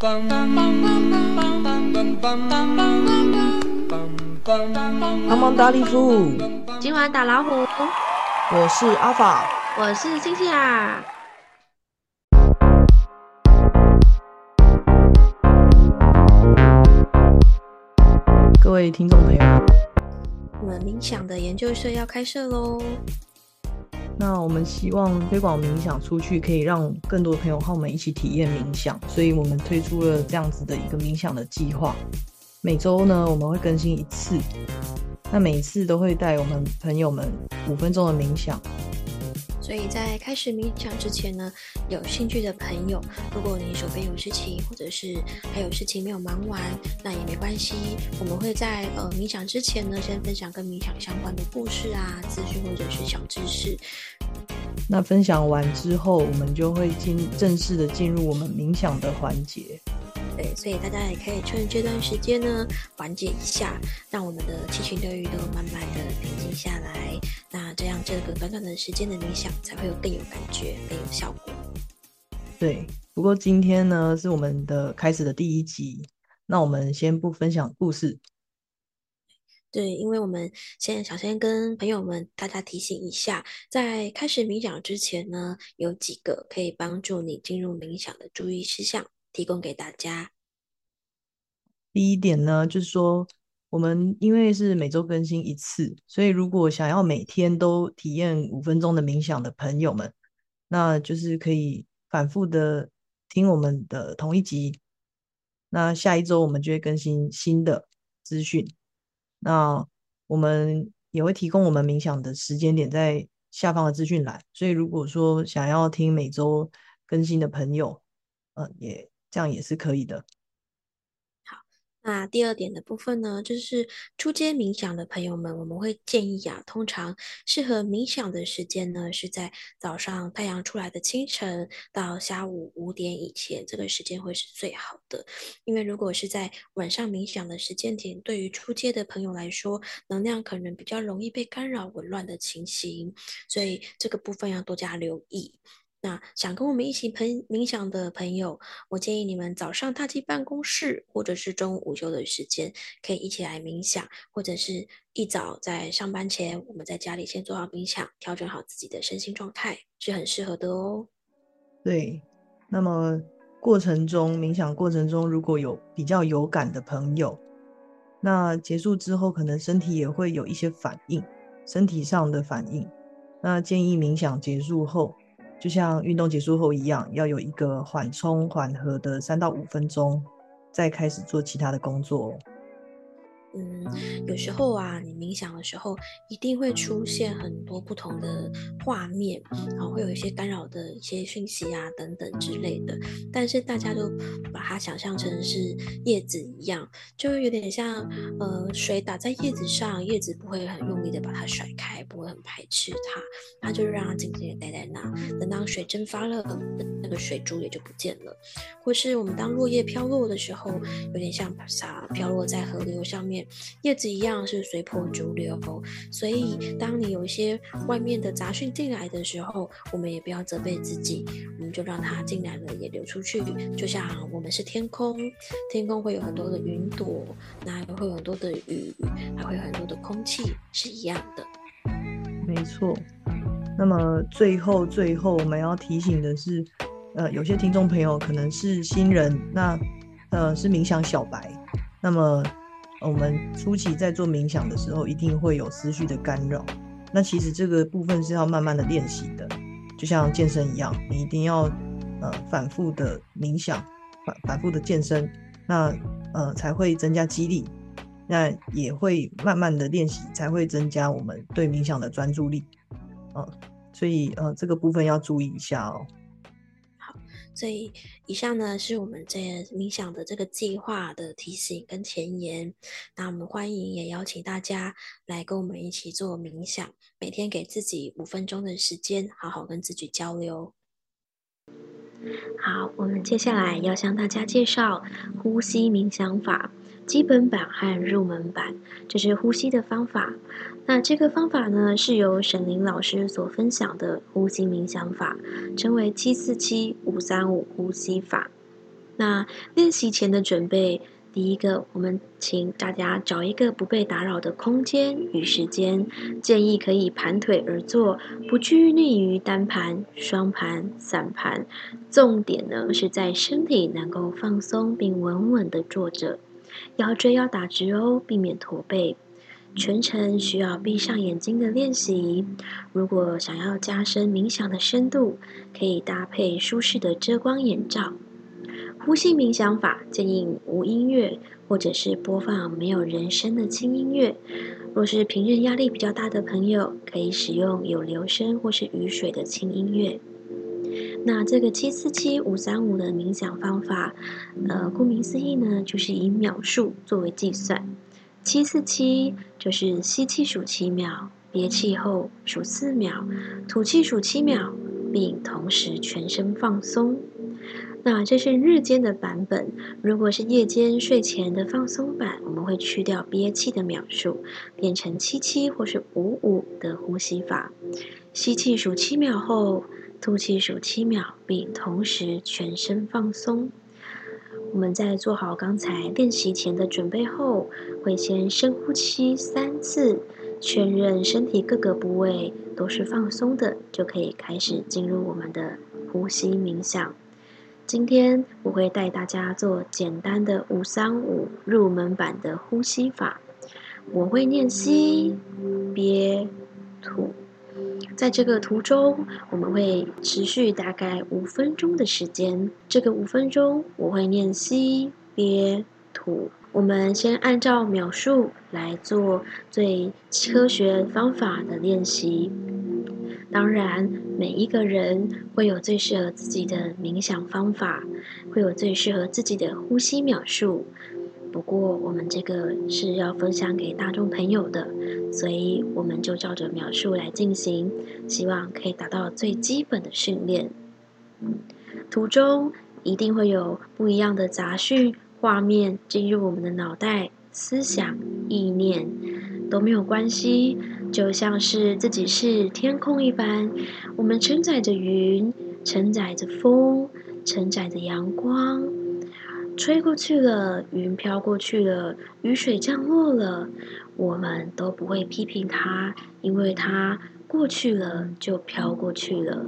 帮忙打礼服，今晚打老虎，我是阿法，我是星星啊。各位听众朋友，我们冥想的研究社要开设喽。那我们希望推广冥想出去，可以让更多的朋友和我们一起体验冥想，所以我们推出了这样子的一个冥想的计划。每周呢，我们会更新一次，那每次都会带我们朋友们五分钟的冥想。所以在开始冥想之前呢，有兴趣的朋友，如果你手边有事情，或者是还有事情没有忙完，那也没关系。我们会在呃冥想之前呢，先分享跟冥想相关的故事啊、资讯或者是小知识。那分享完之后，我们就会进正式的进入我们冥想的环节。对，所以大家也可以趁这段时间呢，缓解一下，让我们的七情六欲都慢慢的平静下来。那这样这个短短的时间的冥想，才会有更有感觉、更有效果。对，不过今天呢是我们的开始的第一集，那我们先不分享故事。对，因为我们现在想先跟朋友们大家提醒一下，在开始冥想之前呢，有几个可以帮助你进入冥想的注意事项。提供给大家。第一点呢，就是说，我们因为是每周更新一次，所以如果想要每天都体验五分钟的冥想的朋友们，那就是可以反复的听我们的同一集。那下一周我们就会更新新的资讯。那我们也会提供我们冥想的时间点在下方的资讯栏，所以如果说想要听每周更新的朋友，呃，也。这样也是可以的。那第二点的部分呢，就是初阶冥想的朋友们，我们会建议啊，通常适合冥想的时间呢，是在早上太阳出来的清晨到下午五点以前，这个时间会是最好的。因为如果是在晚上冥想的时间点，对于初阶的朋友来说，能量可能比较容易被干扰、紊乱的情形，所以这个部分要多加留意。那想跟我们一起朋冥想的朋友，我建议你们早上踏进办公室，或者是中午午休的时间，可以一起来冥想，或者是一早在上班前，我们在家里先做好冥想，调整好自己的身心状态，是很适合的哦。对，那么过程中冥想过程中，如果有比较有感的朋友，那结束之后可能身体也会有一些反应，身体上的反应，那建议冥想结束后。就像运动结束后一样，要有一个缓冲缓和的三到五分钟，再开始做其他的工作。嗯，有时候啊，你冥想的时候一定会出现很多不同的画面，然后会有一些干扰的一些讯息啊等等之类的。但是大家都把它想象成是叶子一样，就有点像呃水打在叶子上，叶子不会很用力的把它甩开，不会很排斥它，它就让它静静的待在那。等到水蒸发了，那个水珠也就不见了。或是我们当落叶飘落的时候，有点像洒飘落在河流上面。叶子一样是随波逐流，所以当你有一些外面的杂讯进来的时候，我们也不要责备自己，我们就让它进来了也流出去。就像我们是天空，天空会有很多的云朵，那会有很多的雨，还会有很多的空气，是一样的。没错。那么最后最后我们要提醒的是，呃，有些听众朋友可能是新人，那呃是冥想小白，那么。我们初期在做冥想的时候，一定会有思绪的干扰。那其实这个部分是要慢慢的练习的，就像健身一样，你一定要呃反复的冥想，反反复的健身，那呃才会增加肌力，那也会慢慢的练习，才会增加我们对冥想的专注力。嗯，所以呃这个部分要注意一下哦。所以，以上呢是我们这冥想的这个计划的提醒跟前言。那我们欢迎也邀请大家来跟我们一起做冥想，每天给自己五分钟的时间，好好跟自己交流。好，我们接下来要向大家介绍呼吸冥想法。基本版和入门版，这是呼吸的方法。那这个方法呢，是由沈林老师所分享的呼吸冥想法，称为七四七五三五呼吸法。那练习前的准备，第一个，我们请大家找一个不被打扰的空间与时间，建议可以盘腿而坐，不拘泥于单盘、双盘、散盘，重点呢是在身体能够放松并稳稳的坐着，腰椎要打直哦，避免驼背。全程需要闭上眼睛的练习。如果想要加深冥想的深度，可以搭配舒适的遮光眼罩。呼吸冥想法建议无音乐，或者是播放没有人声的轻音乐。若是平日压力比较大的朋友，可以使用有流声或是雨水的轻音乐。那这个七四七五三五的冥想方法，呃，顾名思义呢，就是以秒数作为计算。七四七就是吸气数七秒，憋气后数四秒，吐气数七秒，并同时全身放松。那这是日间的版本，如果是夜间睡前的放松版，我们会去掉憋气的秒数，变成七七或是五五的呼吸法。吸气数七秒后，吐气数七秒，并同时全身放松。我们在做好刚才练习前的准备后，会先深呼吸三次，确认身体各个部位都是放松的，就可以开始进入我们的呼吸冥想。今天我会带大家做简单的五三五入门版的呼吸法，我会念吸、憋、吐。在这个途中，我们会持续大概五分钟的时间。这个五分钟，我会念吸、憋、吐。我们先按照秒数来做最科学方法的练习。当然，每一个人会有最适合自己的冥想方法，会有最适合自己的呼吸秒数。不过，我们这个是要分享给大众朋友的，所以我们就照着描述来进行，希望可以达到最基本的训练。途中一定会有不一样的杂讯、画面进入我们的脑袋，思想、意念都没有关系，就像是自己是天空一般，我们承载着云，承载着风，承载着阳光。吹过去了，云飘过去了，雨水降落了，我们都不会批评它，因为它过去了就飘过去了。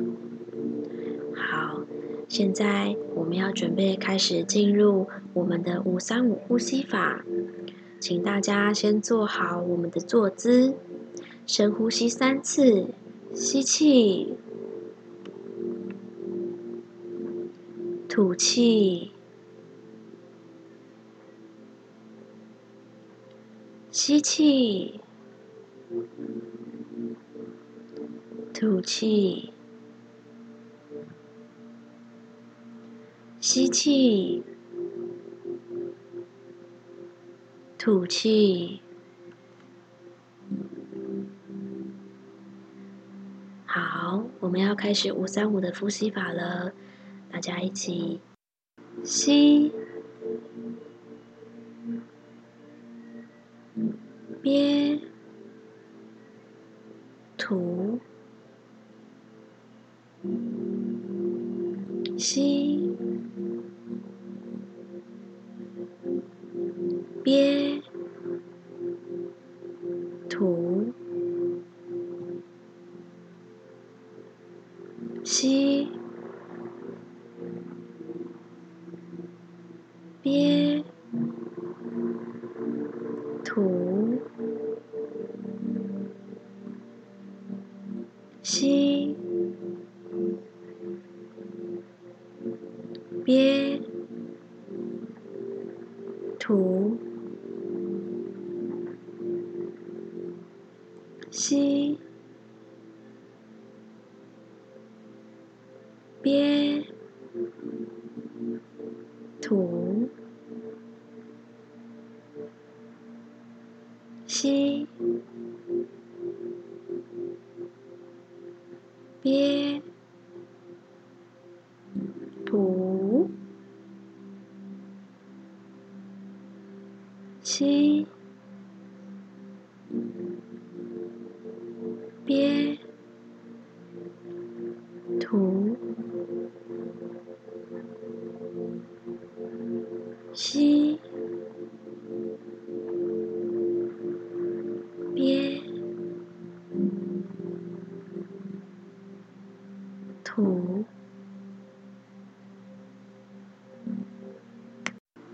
好，现在我们要准备开始进入我们的五三五呼吸法，请大家先做好我们的坐姿，深呼吸三次，吸气，吐气。吸气，吐气，吸气，吐气。好，我们要开始五三五的呼吸法了，大家一起吸。憋，吐，吸，憋，吐，吸，憋，吐，吸。憋，吐，吸，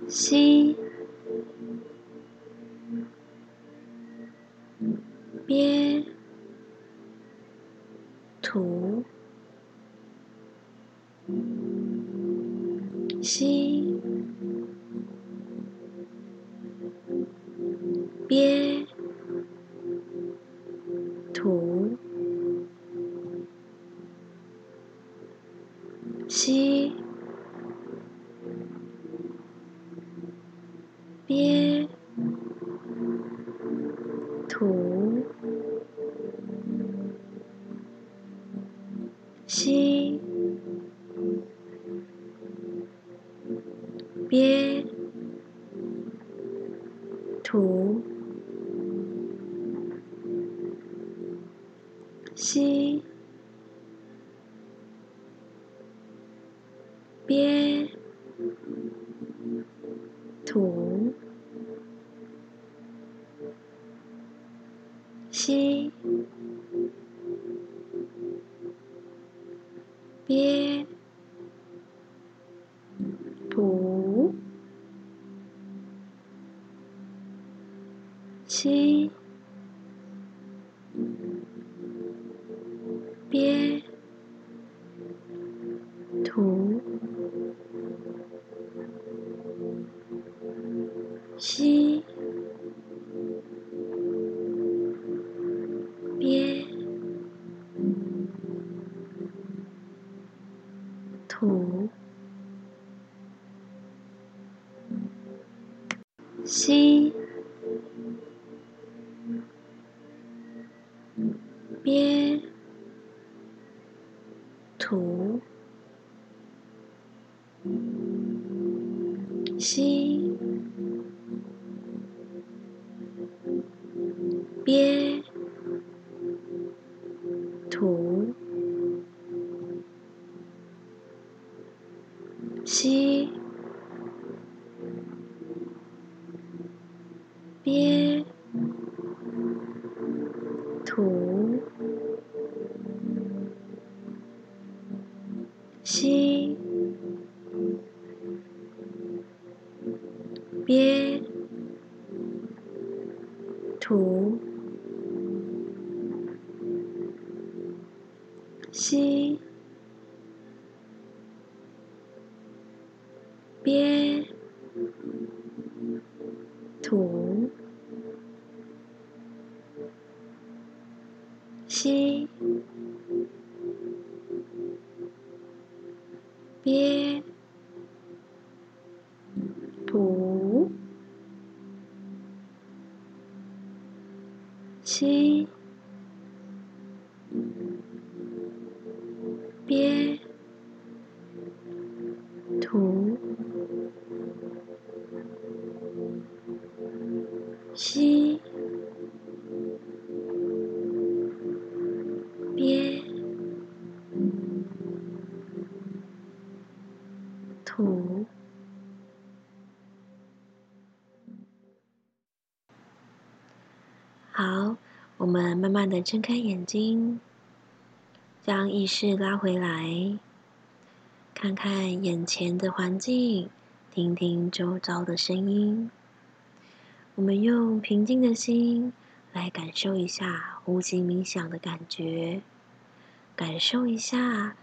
吸，憋，吐，吸。憋，吐，吸，憋，吐，吸，憋，吐，吸。憋。吐，吸，憋，吐，吸。吸。吐，好，我们慢慢的睁开眼睛，将意识拉回来，看看眼前的环境，听听周遭的声音。我们用平静的心来感受一下呼吸冥想的感觉，感受一下。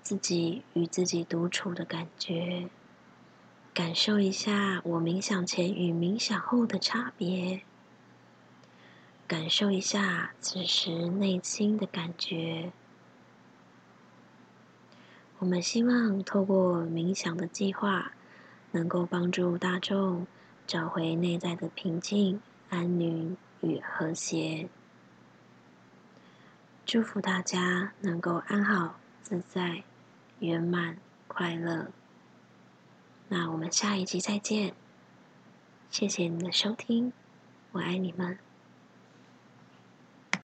自己与自己独处的感觉，感受一下我冥想前与冥想后的差别，感受一下此时内心的感觉。我们希望透过冥想的计划，能够帮助大众找回内在的平静、安宁与和谐。祝福大家能够安好自在。圆满快乐，那我们下一集再见。谢谢你的收听，我爱你们。